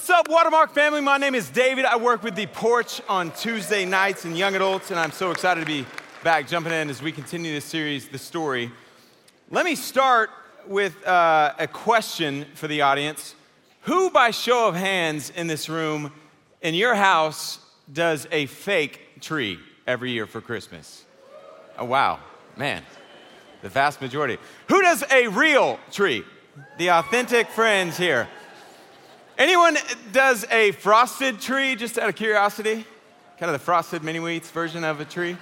What's up, Watermark family? My name is David. I work with The Porch on Tuesday nights and young adults, and I'm so excited to be back jumping in as we continue this series, The Story. Let me start with uh, a question for the audience. Who, by show of hands in this room, in your house, does a fake tree every year for Christmas? Oh, wow, man, the vast majority. Who does a real tree? The authentic friends here. Anyone does a frosted tree, just out of curiosity? Kind of the frosted mini wheats version of a tree?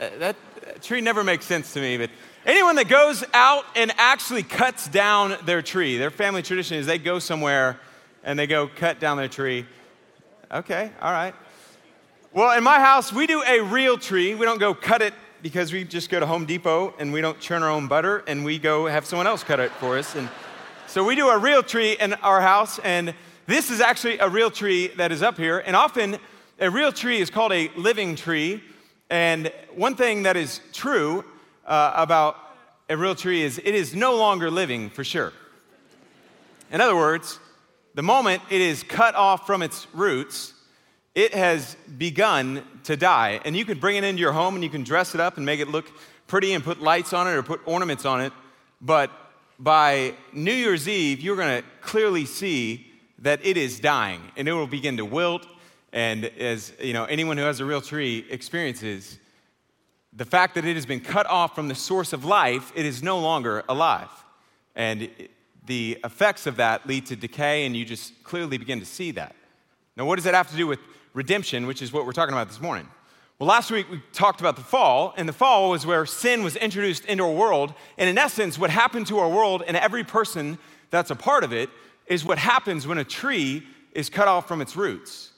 Uh, that, tree never makes sense to me, but anyone that goes out and actually cuts down their tree, their family tradition is they go somewhere and they go cut down their tree. Okay, all right. Well, in my house, we do a real tree. We don't go cut it because we just go to Home Depot and we don't churn our own butter and we go have someone else cut it for us. And so we do a real tree in our house, and this is actually a real tree that is up here. And often, a real tree is called a living tree. And one thing that is true uh, about a real tree is it is no longer living for sure. In other words, the moment it is cut off from its roots, it has begun to die. And you can bring it into your home and you can dress it up and make it look pretty and put lights on it or put ornaments on it. But by New Year's Eve, you're going to clearly see that it is dying and it will begin to wilt. And as you know, anyone who has a real tree experiences, the fact that it has been cut off from the source of life, it is no longer alive. And the effects of that lead to decay, and you just clearly begin to see that. Now, what does that have to do with redemption, which is what we're talking about this morning? Well, last week we talked about the fall, and the fall was where sin was introduced into our world. And in essence, what happened to our world and every person that's a part of it is what happens when a tree is cut off from its roots.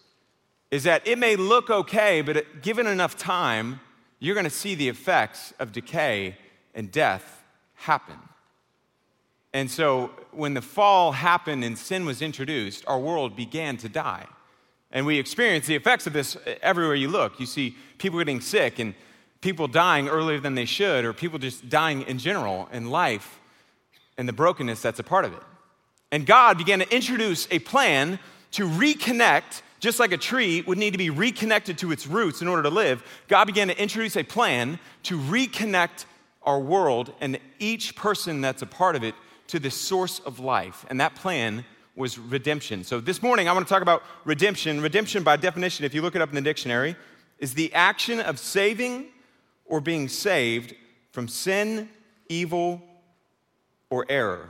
Is that it may look okay, but given enough time, you're to see the effects of decay and death happen. And so, when the fall happened and sin was introduced, our world began to die. And we experience the effects of this everywhere you look. You see people getting sick and people dying earlier than they should, or people just dying in general in life and the brokenness that's a part of it. And God began to introduce a plan to reconnect, just like a tree would need to be reconnected to its roots in order to live. God began to introduce a plan to reconnect our world and each person that's a part of it to the source of life. And that plan was redemption. So this morning, I want to talk about redemption. Redemption, by definition, if you look it up in the dictionary, is the action of saving or being saved from sin, evil, or error.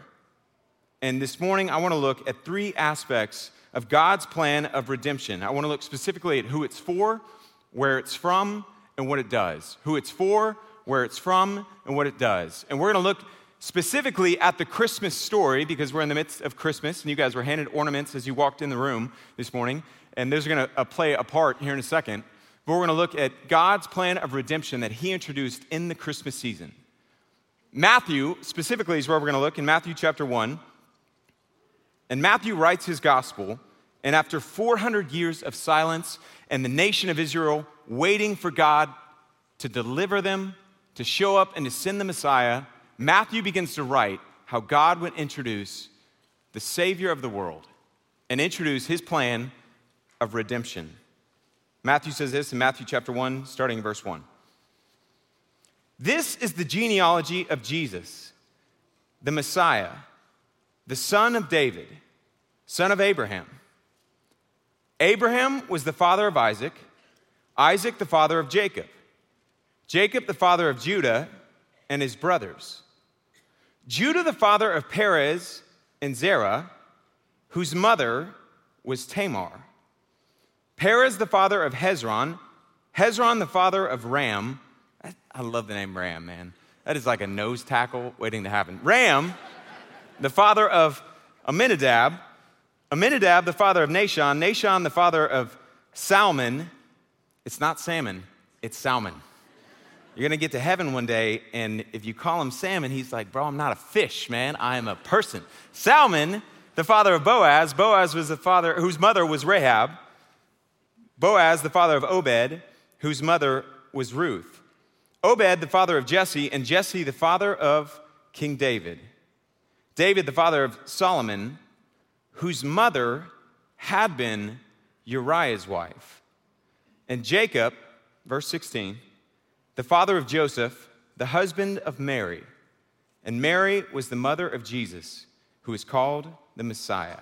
And this morning, I want to look at three aspects of God's plan of redemption. I want to look specifically at who it's for, where it's from, and what it does. Who it's for, where it's from, and what it does. And we're going to look specifically at the Christmas story because we're in the midst of Christmas and you guys were handed ornaments as you walked in the room this morning. And those are going to uh, play a part here in a second. But we're going to look at God's plan of redemption that He introduced in the Christmas season. Matthew, specifically, is where we're going to look in Matthew chapter 1. And Matthew writes his gospel, and after 400 years of silence and the nation of Israel waiting for God to deliver them, to show up, and to send the Messiah, Matthew begins to write how God would introduce the Savior of the world and introduce his plan of redemption. Matthew says this in Matthew chapter 1, starting in verse 1. This is the genealogy of Jesus, the Messiah, the son of David, son of Abraham. Abraham was the father of Isaac, Isaac the father of Jacob, Jacob the father of Judah and his brothers. Judah, the father of Perez and Zerah, whose mother was Tamar. Perez, the father of Hezron. Hezron, the father of Ram. I love the name Ram, man. That is like a nose tackle waiting to happen. Ram, the father of Aminadab. Aminadab, the father of Nahshon. Nahshon, the father of Salmon. It's not salmon, it's Salmon. You're to get to heaven one day, and if you call him salmon, he's like, Bro, I'm not a fish, man. I am a person. Salmon, the father of Boaz, Boaz was the father whose mother was Rahab. Boaz, the father of Obed, whose mother was Ruth. Obed, the father of Jesse, and Jesse, the father of King David. David, the father of Solomon. whose mother had been Uriah's wife. And Jacob, verse 16, the father of Joseph, the husband of Mary. And Mary was the mother of Jesus, who is called the Messiah.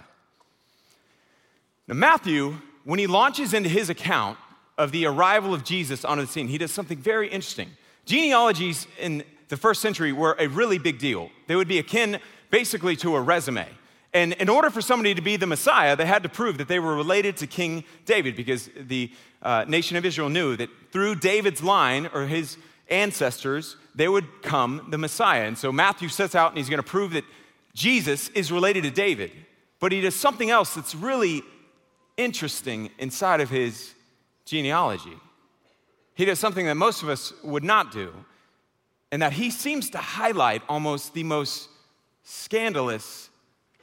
Now, Matthew, when he launches into his account of the arrival of Jesus onto the scene, he does something very interesting. Genealogies in the first century were a really big deal. They would be akin basically to a resume. And in order for somebody to be the Messiah, they had to prove that they were related to King David because the uh, nation of Israel knew that through David's line or his ancestors, they would come the Messiah. And so Matthew sets out and he's going to prove that Jesus is related to David. But he does something else that's really interesting inside of his genealogy. He does something that most of us would not do, and that he seems to highlight almost the most scandalous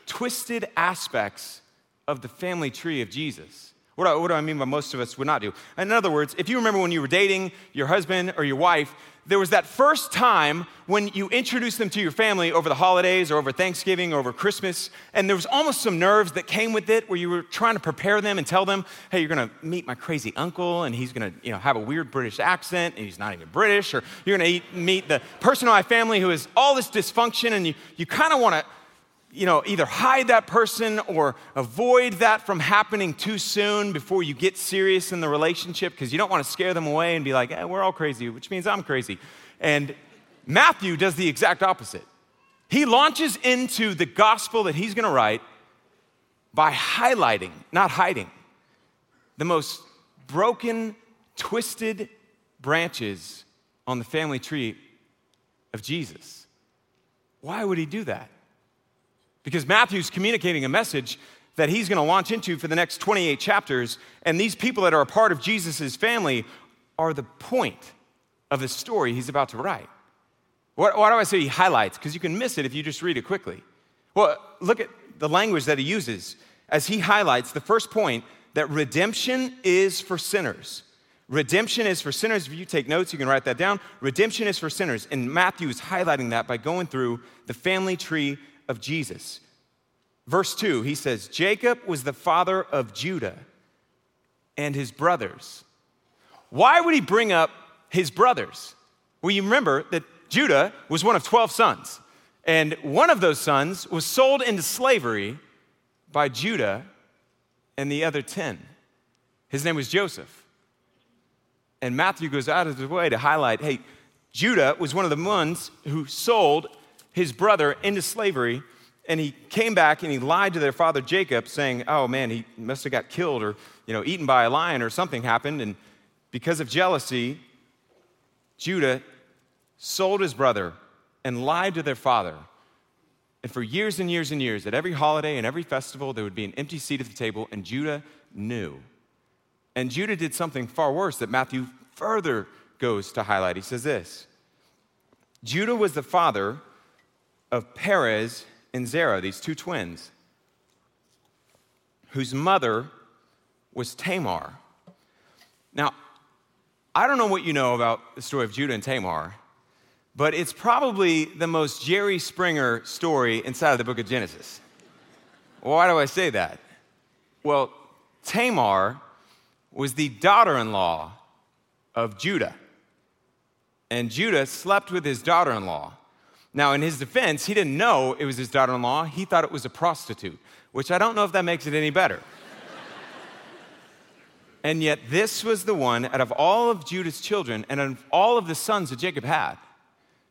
twisted aspects of the family tree of Jesus. What do, I, what do, I, mean by most of us would not do? In other words, if you remember when you were dating your husband or your wife, there was that first time when you introduced them to your family over the holidays or over Thanksgiving or over Christmas, and there was almost some nerves that came with it where you were trying to prepare them and tell them, hey, you're gonna meet my crazy uncle, and he's gonna you know, have a weird British accent, and he's not even British, or you're gonna meet the person in my family who has all this dysfunction, and you, you kind of wanna you know, either hide that person or avoid that from happening too soon before you get serious in the relationship because you don't want to scare them away and be like, eh, we're all crazy, which means I'm crazy. And Matthew does the exact opposite. He launches into the gospel that he's going to write by highlighting, not hiding, the most broken, twisted branches on the family tree of Jesus. Why would he do that? Because Matthew's communicating a message that he's going to launch into for the next 28 chapters. And these people that are a part of Jesus' family are the point of the story he's about to write. Why do I say he highlights? Because you can miss it if you just read it quickly. Well, look at the language that he uses as he highlights the first point that redemption is for sinners. Redemption is for sinners. If you take notes, you can write that down. Redemption is for sinners. And Matthew is highlighting that by going through the family tree of Jesus. Verse 2, he says, Jacob was the father of Judah and his brothers. Why would he bring up his brothers? Well, you remember that Judah was one of 12 sons, and one of those sons was sold into slavery by Judah and the other 10. His name was Joseph. And Matthew goes out of his way to highlight hey, Judah was one of the ones who sold his brother into slavery and he came back and he lied to their father Jacob, saying, Oh man, he must have got killed or you know, eaten by a lion or something happened. And because of jealousy, Judah sold his brother and lied to their father. And for years and years and years, at every holiday and every festival, there would be an empty seat at the table, and Judah knew. And Judah did something far worse that Matthew further goes to highlight. He says this Judah was the father of Perez and Zerah, these two twins, whose mother was Tamar. Now, I don't know what you know about the story of Judah and Tamar, but it's probably the most Jerry Springer story inside of the book of Genesis. Why do I say that? Well, Tamar was the daughter in law of Judah, and Judah slept with his daughter in law. Now, in his defense, he didn't know it was his daughter in law. He thought it was a prostitute, which I don't know if that makes it any better. and yet, this was the one out of all of Judah's children and of all of the sons that Jacob had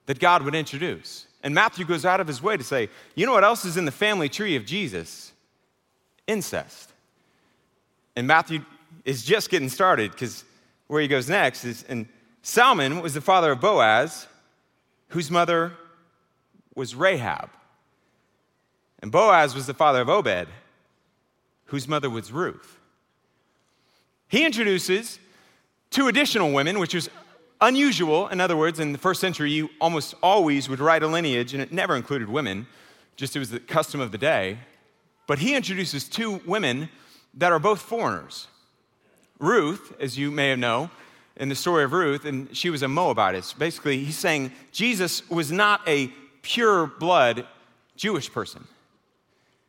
that God would introduce. And Matthew goes out of his way to say, you know what else is in the family tree of Jesus? Incest. And Matthew is just getting started because where he goes next is, and Salmon was the father of Boaz, whose mother was Rahab. And Boaz was the father of Obed, whose mother was Ruth. He introduces two additional women, which was unusual. In other words, in the first century, you almost always would write a lineage, and it never included women, just it was the custom of the day. But he introduces two women that are both foreigners. Ruth, as you may know, in the story of Ruth, and she was a Moabitess. Basically, he's saying Jesus was not a pure blood Jewish person.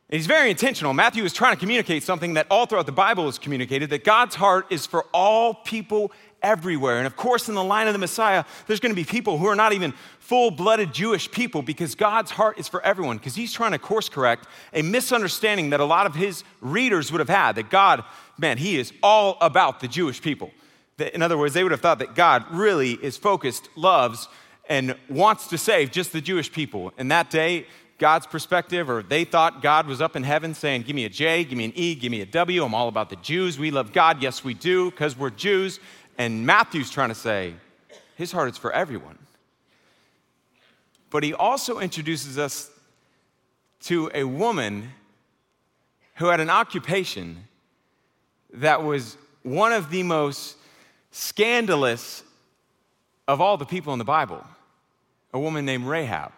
he's very intentional. Matthew is trying to communicate something that all throughout the Bible is communicated that God's heart is for all people everywhere. And of course, in the line of the Messiah, there's going to be people who are not even full blooded Jewish people because God's heart is for everyone, because he's trying to course correct a misunderstanding that a lot of his readers would have had that God, man, he is all about the Jewish people. In other words, they would have thought that God really is focused, loves, and wants to save just the Jewish people. And that day, God's perspective, or they thought God was up in heaven saying, Give me a J, give me an E, give me a W. I'm all about the Jews. We love God. Yes, we do, because we're Jews. And Matthew's trying to say, His heart is for everyone. But he also introduces us to a woman who had an occupation that was one of the most scandalous of all the people in the Bible a woman named Rahab.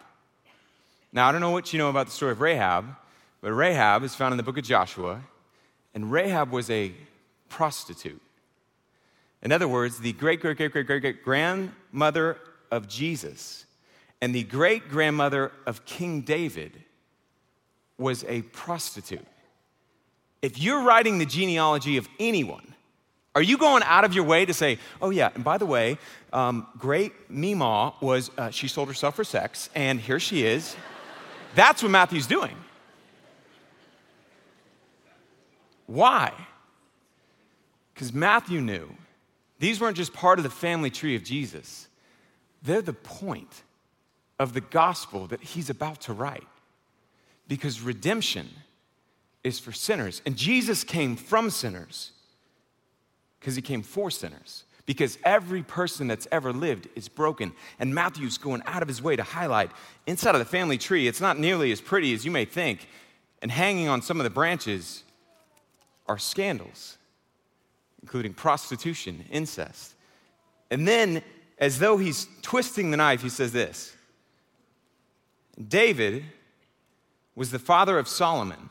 Now, I don't know what you know about the story of Rahab, but Rahab is found in the book of Joshua, and Rahab was a prostitute. In other words, the great, great, great, great, great, great grandmother of Jesus and the great grandmother of King David was a prostitute. If you're writing the genealogy of anyone, are you going out of your way to say, oh, yeah, and by the way, um, great Mima was, uh, she sold herself for sex, and here she is? That's what Matthew's doing. Why? Because Matthew knew these weren't just part of the family tree of Jesus, they're the point of the gospel that he's about to write. Because redemption is for sinners. And Jesus came from sinners because he came for sinners. Because every person that's ever lived is broken. And Matthew's going out of his way to highlight inside of the family tree, it's not nearly as pretty as you may think. And hanging on some of the branches are scandals, including prostitution, incest. And then, as though he's twisting the knife, he says this David was the father of Solomon,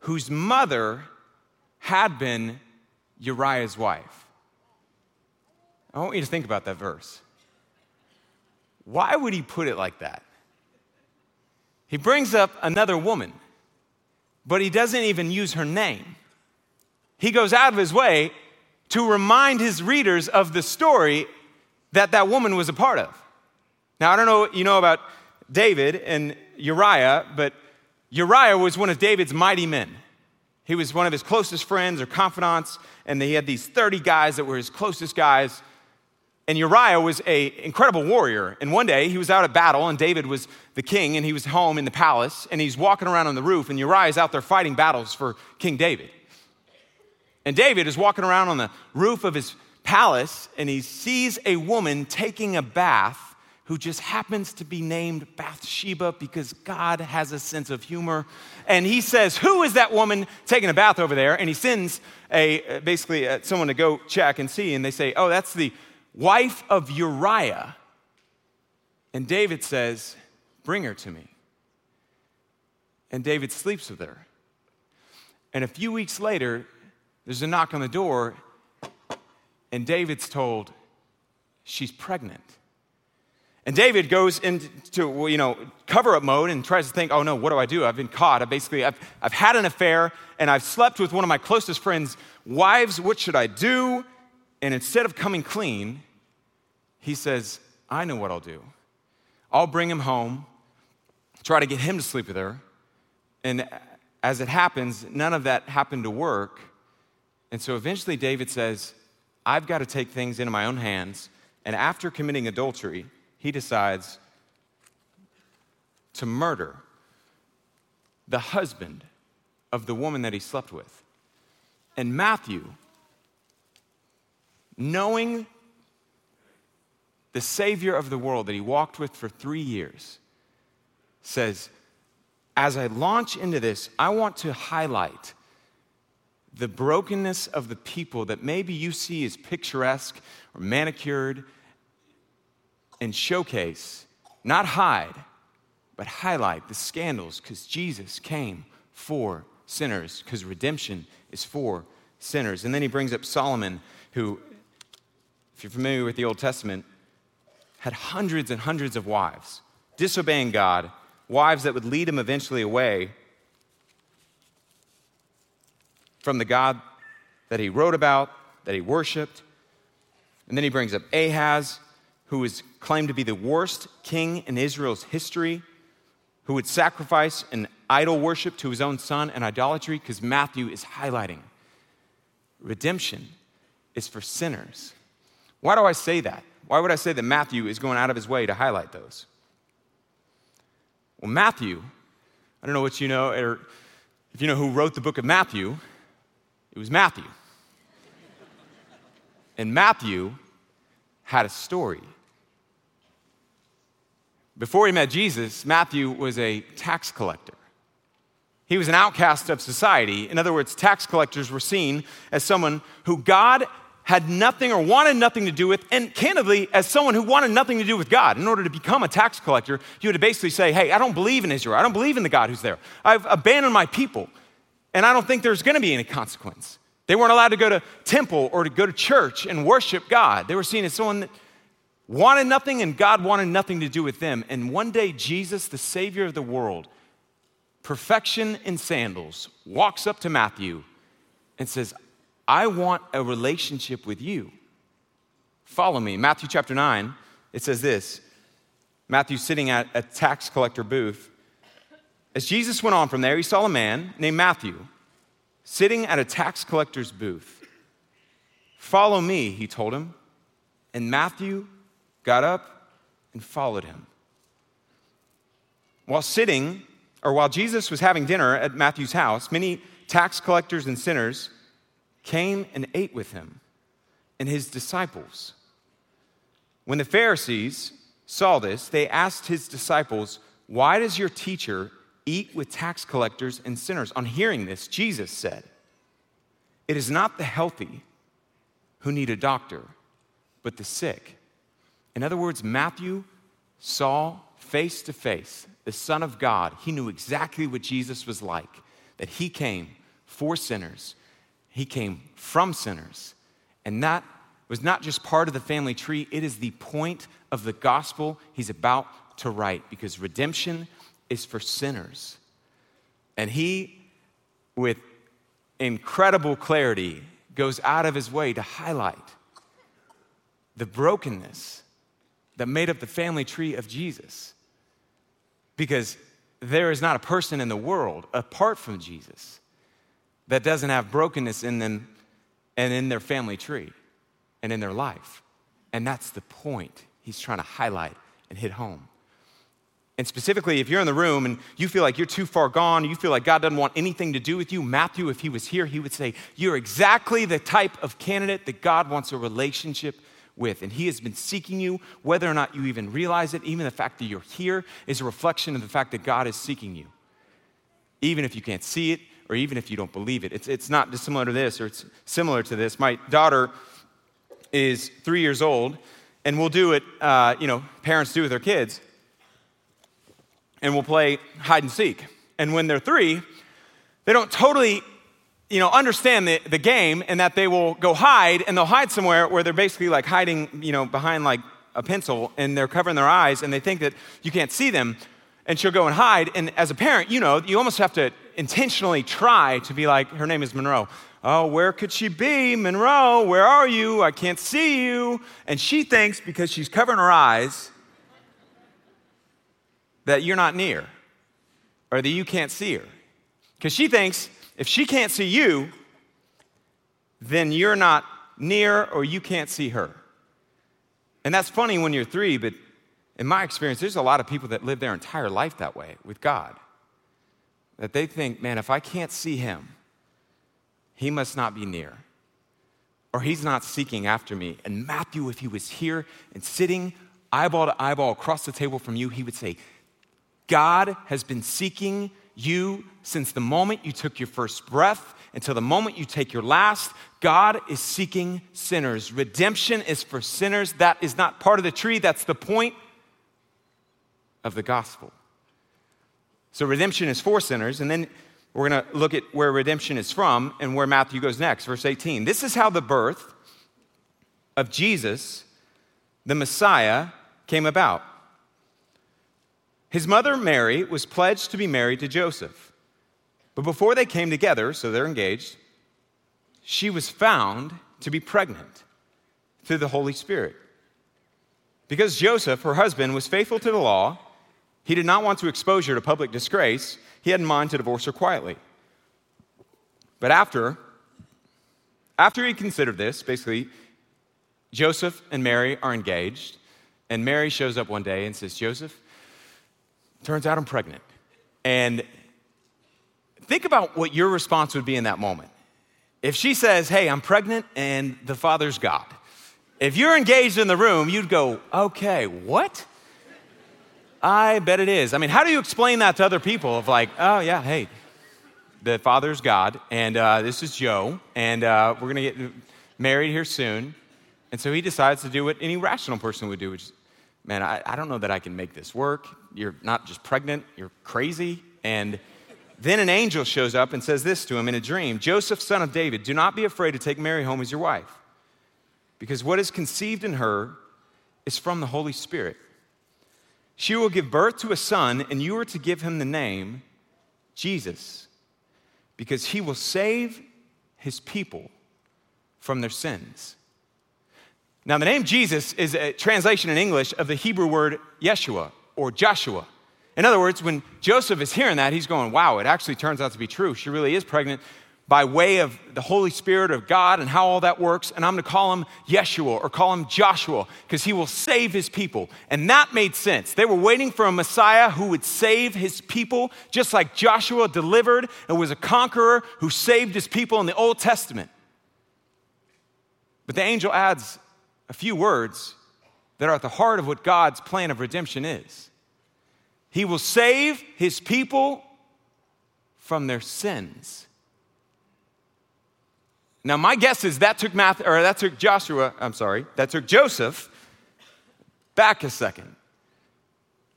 whose mother had been Uriah's wife. I want you to think about that verse. Why would he put it like that? He brings up another woman, but he doesn't even use her name. He goes out of his way to remind his readers of the story that that woman was a part of. Now, I don't know what you know about David and Uriah, but Uriah was one of David's mighty men. He was one of his closest friends or confidants, and he had these 30 guys that were his closest guys. And Uriah was an incredible warrior. And one day he was out at battle, and David was the king, and he was home in the palace, and he's walking around on the roof, and Uriah is out there fighting battles for King David. And David is walking around on the roof of his palace, and he sees a woman taking a bath who just happens to be named Bathsheba because God has a sense of humor. And he says, Who is that woman taking a bath over there? And he sends a, basically uh, someone to go check and see. And they say, Oh, that's the wife of Uriah. And David says, Bring her to me. And David sleeps with her. And a few weeks later, there's a knock on the door, and David's told, She's pregnant. And David goes into, you know, cover up mode and tries to think, oh no, what do I do? I've been caught. I basically, I've, I've had an affair and I've slept with one of my closest friends' wives. What should I do? And instead of coming clean, he says, I know what I'll do. I'll bring him home, try to get him to sleep with her. And as it happens, none of that happened to work. And so eventually David says, I've got to take things into my own hands. And after committing adultery, he decides to murder the husband of the woman that he slept with. And Matthew, knowing the Savior of the world that he walked with for three years, says, As I launch into this, I want to highlight the brokenness of the people that maybe you see as picturesque or manicured and showcase, not hide, but highlight the scandals because Jesus came for sinners, because redemption is for sinners. And then he brings up Solomon, who, if you're familiar with the Old Testament, had hundreds and hundreds of wives, disobeying God, wives that would lead him eventually away. from the God that he wrote about, that he worshiped. And then he brings up Ahaz, who is claimed to be the worst king in Israel's history, who would sacrifice an idol worship to his own son and idolatry, because Matthew is highlighting redemption is for sinners. Why do I say that? Why would I say that Matthew is going out of his way to highlight those? Well, Matthew, I don't know what you know, or if you know who wrote the book of Matthew, it was Matthew. and Matthew had a story. Before he met Jesus, Matthew was a tax collector. He was an outcast of society. In other words, tax collectors were seen as someone who God had nothing or wanted nothing to do with, and candidly, as someone who wanted nothing to do with God. In order to become a tax collector, you had to basically say, Hey, I don't believe in Israel. I don't believe in the God who's there. I've abandoned my people, and I don't think there's gonna be any consequence. They weren't allowed to go to temple or to go to church and worship God. They were seen as someone that wanted nothing and God wanted nothing to do with them. And one day, Jesus, the Savior of the world, perfection in sandals, walks up to Matthew and says, I want a relationship with you. Follow me. Matthew chapter 9, it says this Matthew sitting at a tax collector booth. As Jesus went on from there, he saw a man named Matthew sitting at a tax collector's booth. Follow me, he told him. And Matthew got up and followed him. While sitting, or while Jesus was having dinner at Matthew's house, many tax collectors and sinners came and ate with him and his disciples. When the Pharisees saw this, they asked his disciples, Why does your teacher eat with tax collectors and sinners? On hearing this, Jesus said, It is not the healthy who need a doctor, but the sick. In other words, Matthew saw face to face the Son of God. He knew exactly what Jesus was like, that he came for sinners he came from sinners. And that was not just part of the family tree, it is the point of the gospel he's about to write because redemption is for sinners. And he, with incredible clarity, goes out of his way to highlight the brokenness that made up the family tree of Jesus. Because there is not a person in the world apart from Jesus that doesn't have brokenness in them and in their family tree and in their life. And that's the point he's trying to highlight and hit home. And specifically, if you're in the room and you feel like you're too far gone, you feel like God doesn't want anything to do with you, Matthew, if he was here, he would say, You're exactly the type of candidate that God wants a relationship with. And he has been seeking you, whether or not you even realize it. Even the fact that you're here is a reflection of the fact that God is seeking you. Even if you can't see it, or even if you don't believe it. It's, it's not dissimilar to this, or it's similar to this. My daughter is three years old, and we'll do it, uh, you know, parents do with their kids, and we'll play hide and seek. And when they're three, they don't totally, you know, understand the, the game, and that they will go hide, and they'll hide somewhere where they're basically like hiding, you know, behind like a pencil, and they're covering their eyes, and they think that you can't see them and she'll go and hide. And as a parent, you know, you almost have to intentionally try to be like, her name is Monroe. Oh, where could she be? Monroe, where are you? I can't see you. And she thinks because she's covering her eyes that you're not near or that you can't see her. Because she thinks if she can't see you, then you're not near or you can't see her. And that's funny when you're three, but in my experience, there's a lot of people that live their entire life that way with God. That they think, man, if I can't see him, he must not be near. Or he's not seeking after me. And Matthew, if he was here and sitting eyeball to eyeball across the table from you, he would say, God has been seeking you since the moment you took your first breath until the moment you take your last. God is seeking sinners. Redemption is for sinners. That is not part of the tree, that's the point of the gospel. So redemption is for sinners, and then we're going to look at where redemption is from and where Matthew goes next, verse 18. This is how the birth of Jesus, the Messiah, came about. His mother, Mary, was pledged to be married to Joseph. But before they came together, so they're engaged, she was found to be pregnant through the Holy Spirit. Because Joseph, her husband, was faithful to the law, he did not want to expose her to public disgrace. He had in mind to divorce her quietly. But after, after he considered this, basically, Joseph and Mary are engaged, and Mary shows up one day and says, Joseph, turns out I'm pregnant. And think about what your response would be in that moment. If she says, Hey, I'm pregnant and the father's God, if you're engaged in the room, you'd go, Okay, what? I bet it is. I mean, how do you explain that to other people of like, oh, yeah, hey, the father's God, and uh, this is Joe, and uh, we're going to get married here soon. And so he decides to do what any rational person would do, which is, man, I, I don't know that I can make this work. You're not just pregnant, you're crazy. And then an angel shows up and says this to him in a dream Joseph, son of David, do not be afraid to take Mary home as your wife, because what is conceived in her is from the Holy Spirit. She will give birth to a son, and you are to give him the name Jesus, because he will save his people from their sins. Now, the name Jesus is a translation in English of the Hebrew word Yeshua or Joshua. In other words, when Joseph is hearing that, he's going, wow, it actually turns out to be true. She really is pregnant by way of the Holy Spirit of God and how all that works. And I'm going to call him Yeshua or call him Joshua because he will save his people. And that made sense. They were waiting for a Messiah who would save his people, just like Joshua delivered and was a conqueror who saved his people in the Old Testament. But the angel adds a few words that are at the heart of what God's plan of redemption is. He will save his people from their sins. Now, my guess is that took Math, or that took Joshua, I'm sorry, that took Joseph back a second.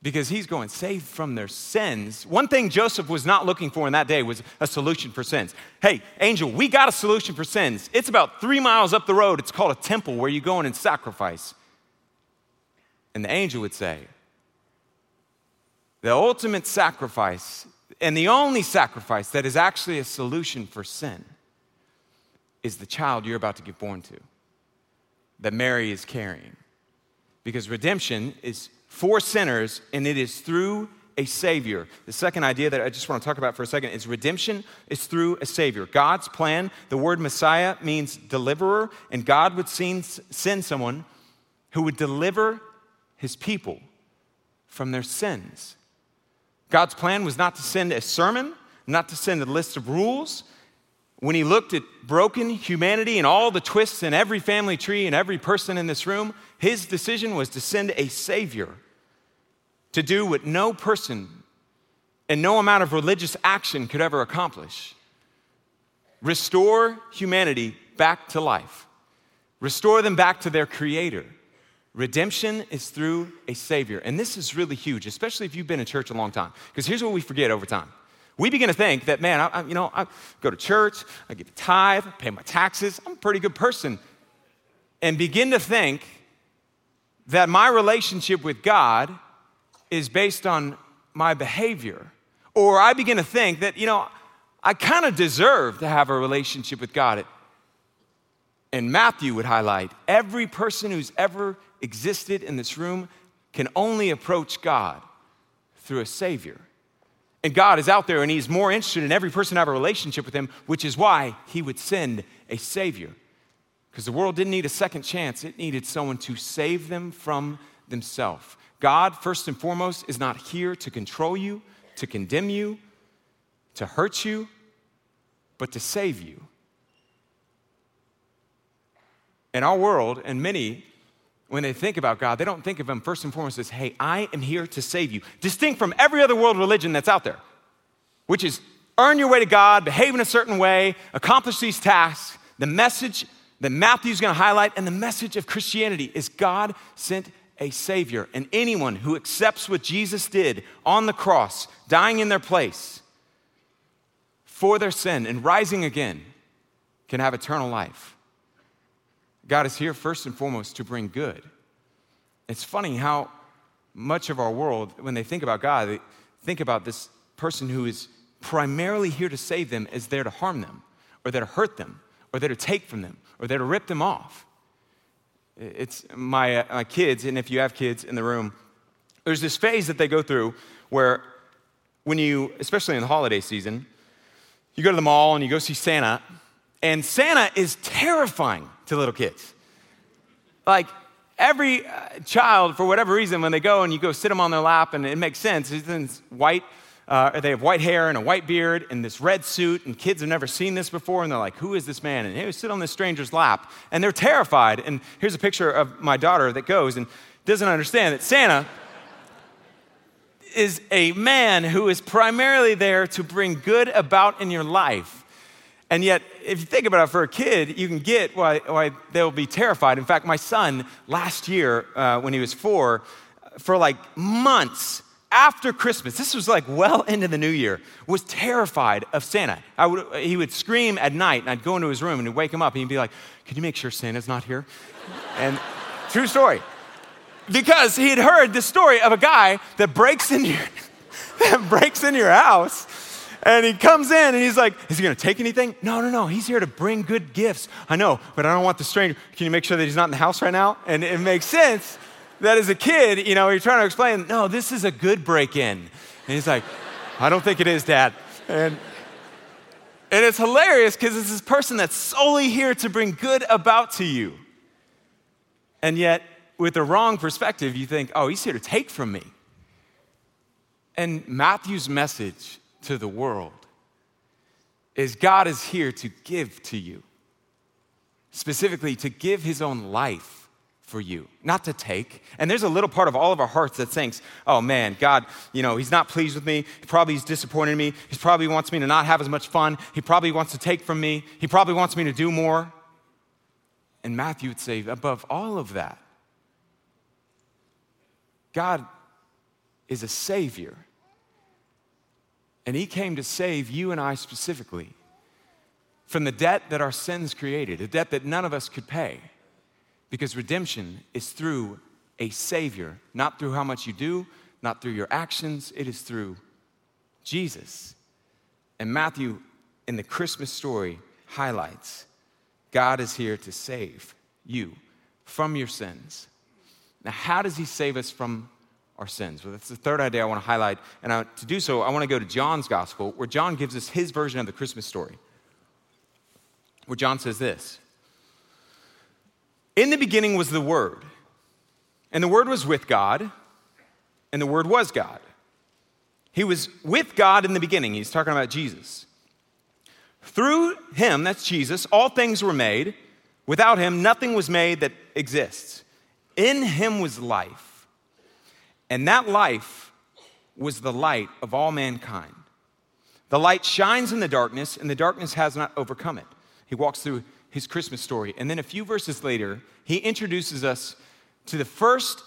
Because he's going, saved from their sins. One thing Joseph was not looking for in that day was a solution for sins. Hey, angel, we got a solution for sins. It's about three miles up the road. It's called a temple where you go in and sacrifice. And the angel would say, the ultimate sacrifice and the only sacrifice that is actually a solution for sin is the child you're about to give born to, that Mary is carrying. Because redemption is for sinners, and it is through a Savior. The second idea that I just want to talk about for a second is redemption is through a Savior. God's plan, the word Messiah means deliverer, and God would send someone who would deliver his people from their sins. God's plan was not to send a sermon, not to send a list of rules, when he looked at broken humanity and all the twists in every family tree and every person in this room, his decision was to send a Savior to do what no person and no amount of religious action could ever accomplish restore humanity back to life, restore them back to their Creator. Redemption is through a Savior. And this is really huge, especially if you've been in church a long time. Because here's what we forget over time we begin to think that, man, I, I, you know, I go to church, I give a tithe, I pay my taxes, I'm a pretty good person. And begin to think that my relationship with God is based on my behavior. Or I begin to think that, you know, I kind of deserve to have a relationship with God. And Matthew would highlight every person who's ever existed in this room can only approach God through a Savior. And God is out there and He's more interested in every person to have a relationship with Him, which is why He would send a Savior. Because the world didn't need a second chance, it needed someone to save them from themselves. God, first and foremost, is not here to control you, to condemn you, to hurt you, but to save you. In our world, and many when they think about God, they don't think of Him first and foremost as, hey, I am here to save you. Distinct from every other world religion that's out there, which is earn your way to God, behave in a certain way, accomplish these tasks. The message that Matthew's gonna highlight and the message of Christianity is God sent a Savior. And anyone who accepts what Jesus did on the cross, dying in their place for their sin and rising again, can have eternal life. God is here first and foremost to bring good. It's funny how much of our world, when they think about God, they think about this person who is primarily here to save them, is there to harm them, or there to hurt them, or they're to take from them, or they're to rip them off. It's my, uh, my kids, and if you have kids in the room, there's this phase that they go through where when you, especially in the holiday season, you go to the mall and you go see Santa, and Santa is terrifying to little kids. Like, every uh, child, for whatever reason, when they go and you go sit them on their lap, and it makes sense, in white, uh, they have white hair and a white beard and this red suit, and kids have never seen this before, and they're like, Who is this man? And they sit on this stranger's lap, and they're terrified. And here's a picture of my daughter that goes and doesn't understand that Santa is a man who is primarily there to bring good about in your life. And yet, if you think about it for a kid, you can get why, why they'll be terrified. In fact, my son, last year, uh, when he was four, for like months after Christmas, this was like well into the new year, was terrified of Santa. Would, he would scream at night, and I'd go into his room and wake him up, and he'd be like, Can you make sure Santa's not here? and true story because he had heard the story of a guy that breaks into your, that breaks into your house and he comes in and he's like, Is he gonna take anything? No, no, no. He's here to bring good gifts. I know, but I don't want the stranger. Can you make sure that he's not in the house right now? And it makes sense that as a kid, you know, you're trying to explain, No, this is a good break in. And he's like, I don't think it is, Dad. And, and it's hilarious because it's this person that's solely here to bring good about to you. And yet, with the wrong perspective, you think, oh, he's here to take from me. And Matthew's message to the world is God is here to give to you, specifically to give his own life for you, not to take. And there's a little part of all of our hearts that thinks, oh man, God, you know, he's not pleased with me. He probably is disappointed in me. He probably wants me to not have as much fun. He probably wants to take from me. He probably wants me to do more. And Matthew would say, above all of that, God is a Savior. And He came to save you and I specifically from the debt that our sins created, a debt that none of us could pay. Because redemption is through a Savior, not through how much you do, not through your actions, it is through Jesus. And Matthew, in the Christmas story, highlights God is here to save you from your sins now, how does he save us from our sins? Well, that's the third idea I want to highlight. And I, to do so, I want to go to John's gospel, where John gives us his version of the Christmas story, where John says this In the beginning was the Word, and the Word was with God, and the Word was God. He was with God in the beginning. He's talking about Jesus. Through him, that's Jesus, all things were made. Without him, nothing was made that exists. In him was life, and that life was the light of all mankind. The light shines in the darkness, and the darkness has not overcome it. He walks through his Christmas story. And then a few verses later, he introduces us to the first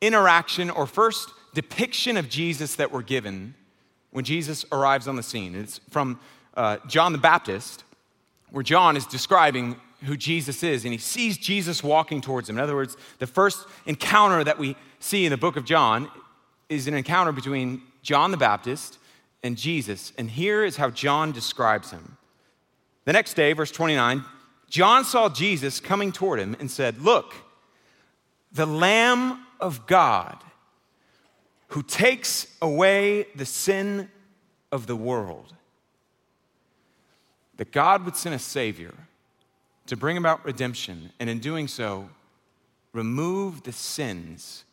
interaction or first depiction of Jesus that we're given when Jesus arrives on the scene. It's from uh, John the Baptist, where John is describing who Jesus is, and he sees Jesus walking towards him. In other words, the first encounter that we see in the book of John is an encounter between John the Baptist and Jesus. And here is how John describes him. The next day, verse 29, John saw Jesus coming toward him and said, Look, the Lamb of God who takes away the sin of the world. That God would send a Savior to bring about redemption, and in doing so, remove the sins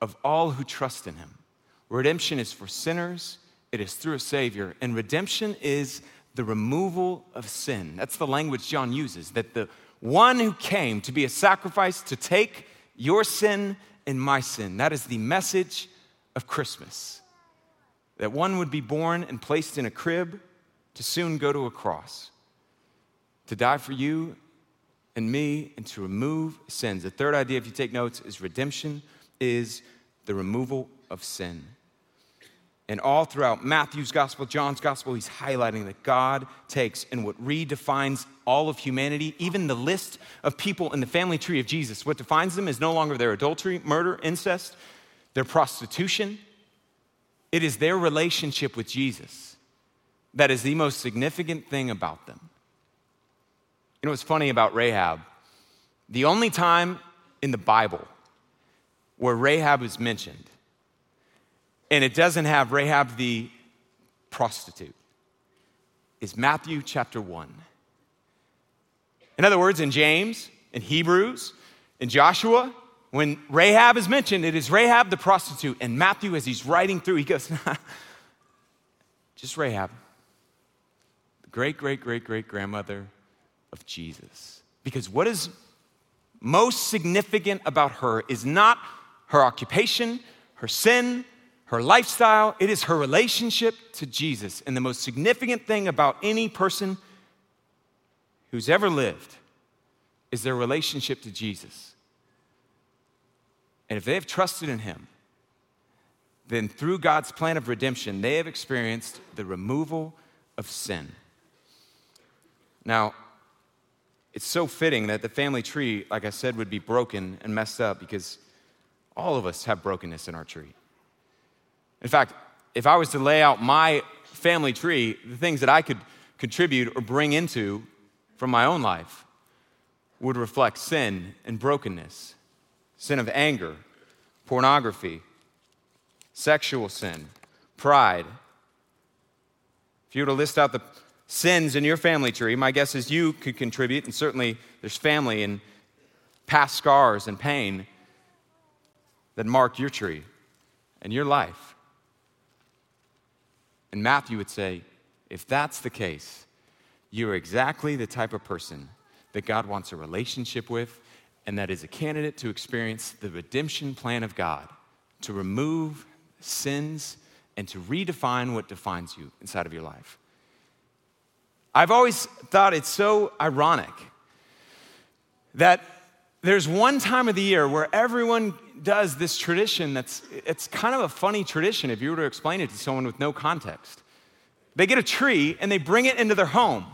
of all who trust in him. Redemption is for sinners, it is through a Savior, and redemption is the removal of sin. That's the language John uses, that the one who came to be a sacrifice to take your sin and my sin. That is the message of Christmas. That one would be born and placed in a crib to soon go to a cross to die for you and me and to remove sins. The third idea, if you take notes, is redemption is the removal of sin. And all throughout Matthew's gospel, John's gospel, he's highlighting that God takes and what redefines all of humanity, even the list of people in the family tree of Jesus. What defines them is no longer their adultery, murder, incest, their prostitution. It is their relationship with Jesus that is the most significant thing about them. You know what's funny about Rahab? The only time in the Bible where Rahab is mentioned, and it doesn't have Rahab the prostitute, is Matthew chapter 1. In other words, in James, in Hebrews, in Joshua, when Rahab is mentioned, it is Rahab the prostitute. And Matthew, as he's writing through, he goes, just Rahab, the great, great, great, great grandmother of Jesus. Because what is most significant about her is not her occupation, her sin, her lifestyle, it is her relationship to Jesus. And the most significant thing about any person who's ever lived is their relationship to Jesus. And if they have trusted in Him, then through God's plan of redemption, they have experienced the removal of sin. Now, it's so fitting that the family tree, like I said, would be broken and messed up because all of us have brokenness in our tree. In fact, if I was to lay out my family tree, the things that I could contribute or bring into from my own life would reflect sin and brokenness sin of anger, pornography, sexual sin, pride. If you were to list out the sins in your family tree, my guess is you could contribute, and certainly there's family and past scars and pain that mark your tree and your life. And Matthew would say, if that's the case, you're exactly the type of person that God wants a relationship with and that is a candidate to experience the redemption plan of God, to remove sins and to redefine what defines you inside of your life. I've always thought it's so ironic that there's one time of the year where everyone does this tradition that's it's kind of a funny tradition if you were to explain it to someone with no context. They get a tree and they bring it into their home.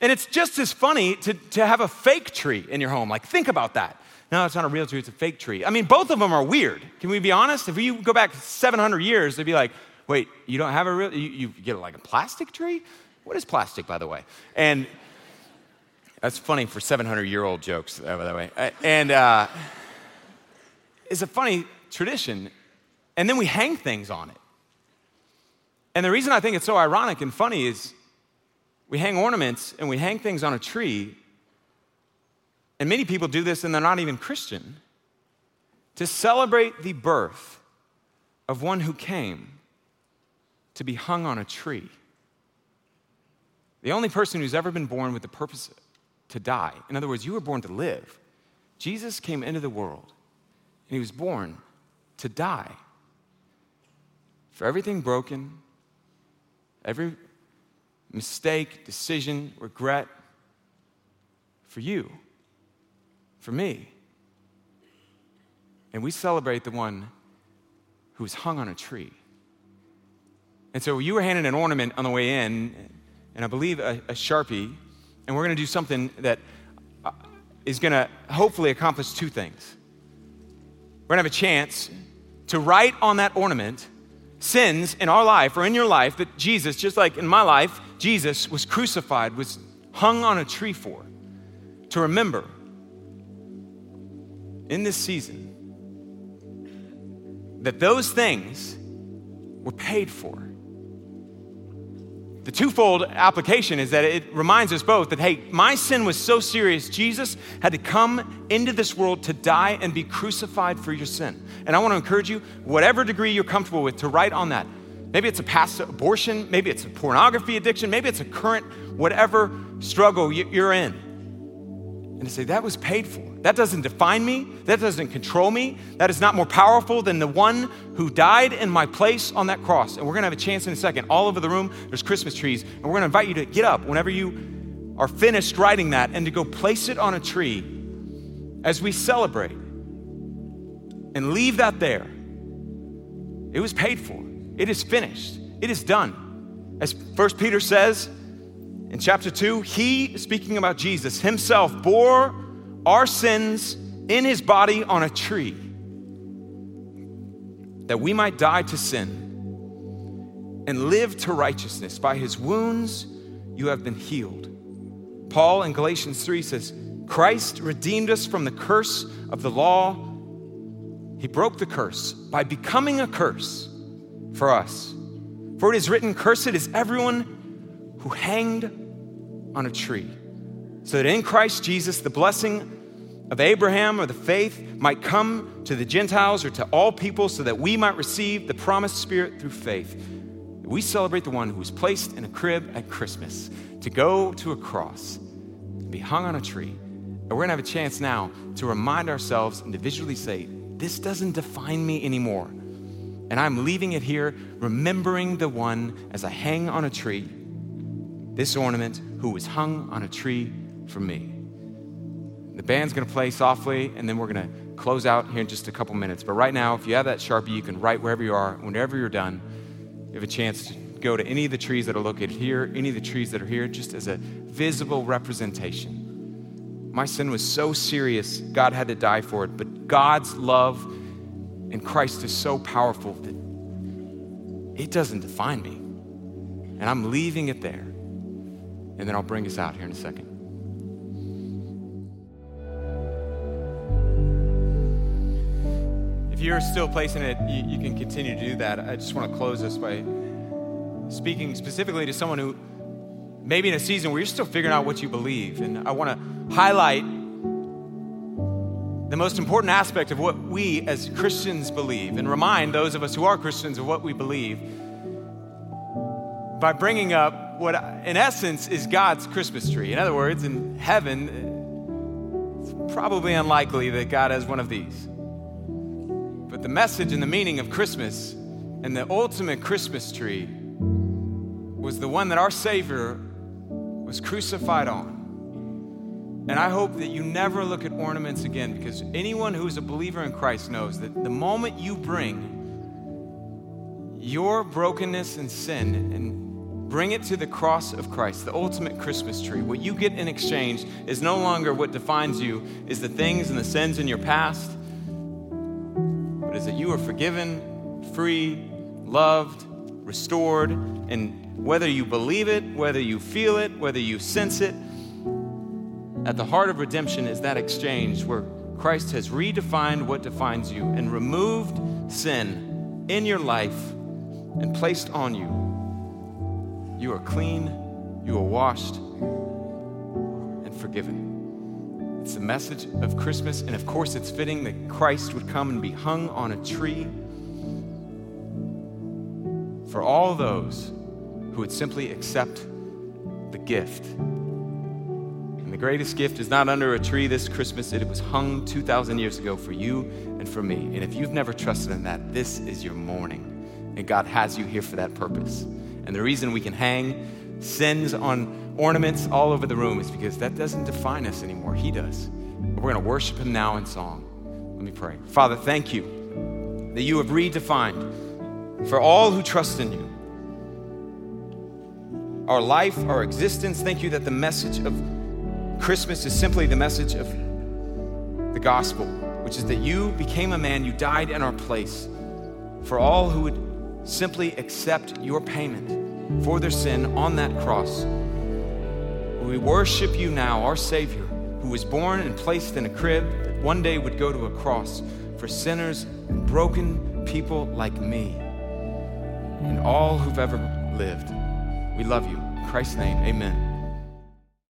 And it's just as funny to, to have a fake tree in your home. Like, think about that. No, it's not a real tree, it's a fake tree. I mean, both of them are weird. Can we be honest? If you go back 700 years, they'd be like, wait, you don't have a real, you, you get like a plastic tree? What is plastic, by the way? And that's funny for 700 year old jokes, by the way. Uh, and uh, it's a funny tradition. And then we hang things on it. And the reason I think it's so ironic and funny is we hang ornaments and we hang things on a tree, and many people do this and they're not even Christian, to celebrate the birth of one who came to be hung on a tree. The only person who's ever been born with the purpose to die. In other words, you were born to live. Jesus came into the world and he was born to die. For everything broken, every mistake, decision, regret for you, for me. And we celebrate the one who was hung on a tree. And so you were handed an ornament on the way in, and I believe a, a Sharpie, and we're going to do something that uh, going to hopefully accomplish two things. We're to have a chance to write on that ornament sins in our life or in your life that Jesus, just like in my life, Jesus was crucified, was hung on a tree for, to remember in this season that those things were paid for. The twofold application is that it reminds us both that, hey, my sin was so serious, Jesus had to come into this world to die and be crucified for your sin. And I want to encourage you, whatever degree you're comfortable with, to write on that Maybe it's a past abortion, maybe it's a pornography addiction, maybe it's a current whatever struggle you're in. And to say, that was paid for. That doesn't define me, that doesn't control me, that is not more powerful than the one who died in my place on that cross. And we're gonna have a chance in a second. All over the room, there's Christmas trees, and we're gonna invite you to get up whenever you are finished writing that and to go place it on a tree as we celebrate and leave that there. It was paid for. It is finished. It is done. As First Peter says in chapter 2, he, speaking about Jesus, himself bore our sins in his body on a tree that we might die to sin and live to righteousness. By his wounds you have been healed. Paul in Galatians 3 says, Christ redeemed us from the curse of the law. He broke the curse by becoming a curse for us. For it is written, Cursed is everyone who hanged on a tree, so that in Christ Jesus the blessing of Abraham or the faith might come to the Gentiles or to all people, so that we might receive the promised Spirit through faith. We celebrate the one who was placed in a crib at Christmas to go to a cross, to be hung on a tree. And we're gonna have a chance now to remind ourselves and to visually say, This doesn't define me anymore. And I'm leaving it here, remembering the one as I hang on a tree, this ornament who was hung on a tree for me. The band's gonna play softly, and then we're gonna close out here in just a couple minutes. But right now, if you have that Sharpie, you can write wherever you are. Whenever you're done, you have a chance to go to any of the trees that are located here, any of the trees that are here, just as a visible representation. My sin was so serious, God had to die for it. But God's love in Christ is so powerful that it doesn't define me. And I'm leaving it there. And then I'll bring us out here in a second. You're still placing it, you, you can continue to do that. I just want to close this by speaking specifically to someone who maybe in a season where you're still figuring out what you believe. And I want to highlight the most important aspect of what we as Christians believe and remind those of us who are Christians of what we believe by bringing up what, in essence, is God's Christmas tree. In other words, in heaven, it's probably unlikely that God has one of these. The message and the meaning of Christmas and the ultimate Christmas tree was the one that our Savior was crucified on. And I hope that you never look at ornaments again because anyone who is a believer in Christ knows that the moment you bring your brokenness and sin and bring it to the cross of Christ, the ultimate Christmas tree, what you get in exchange is no longer what defines you, is the things and the sins in your past, is that you are forgiven, free, loved, restored, and whether you believe it, whether you feel it, whether you sense it, at the heart of redemption is that exchange where Christ has redefined what defines you and removed sin in your life and placed on you. You are clean, you are washed, and forgiven. It's the message of Christmas, and of course, it's fitting that Christ would come and be hung on a tree for all those who would simply accept the gift. And the greatest gift is not under a tree this Christmas, it was hung 2,000 years ago for you and for me. And if you've never trusted in that, this is your morning. And God has you here for that purpose. And the reason we can hang sins on ornaments all over the room is because that doesn't define us anymore. He does. We're going to worship Him now in song. Let me pray. Father, thank you that you have redefined for all who trust in you our life, our existence. Thank you that the message of Christmas is simply the message of the gospel, which is that you became a man, you died in our place for all who would simply accept your payment for their sin on that cross. We worship you now, our Savior, who was born and placed in a crib that one day would go to a cross for sinners and broken people like me and all who've ever lived. We love you. In Christ's name, amen.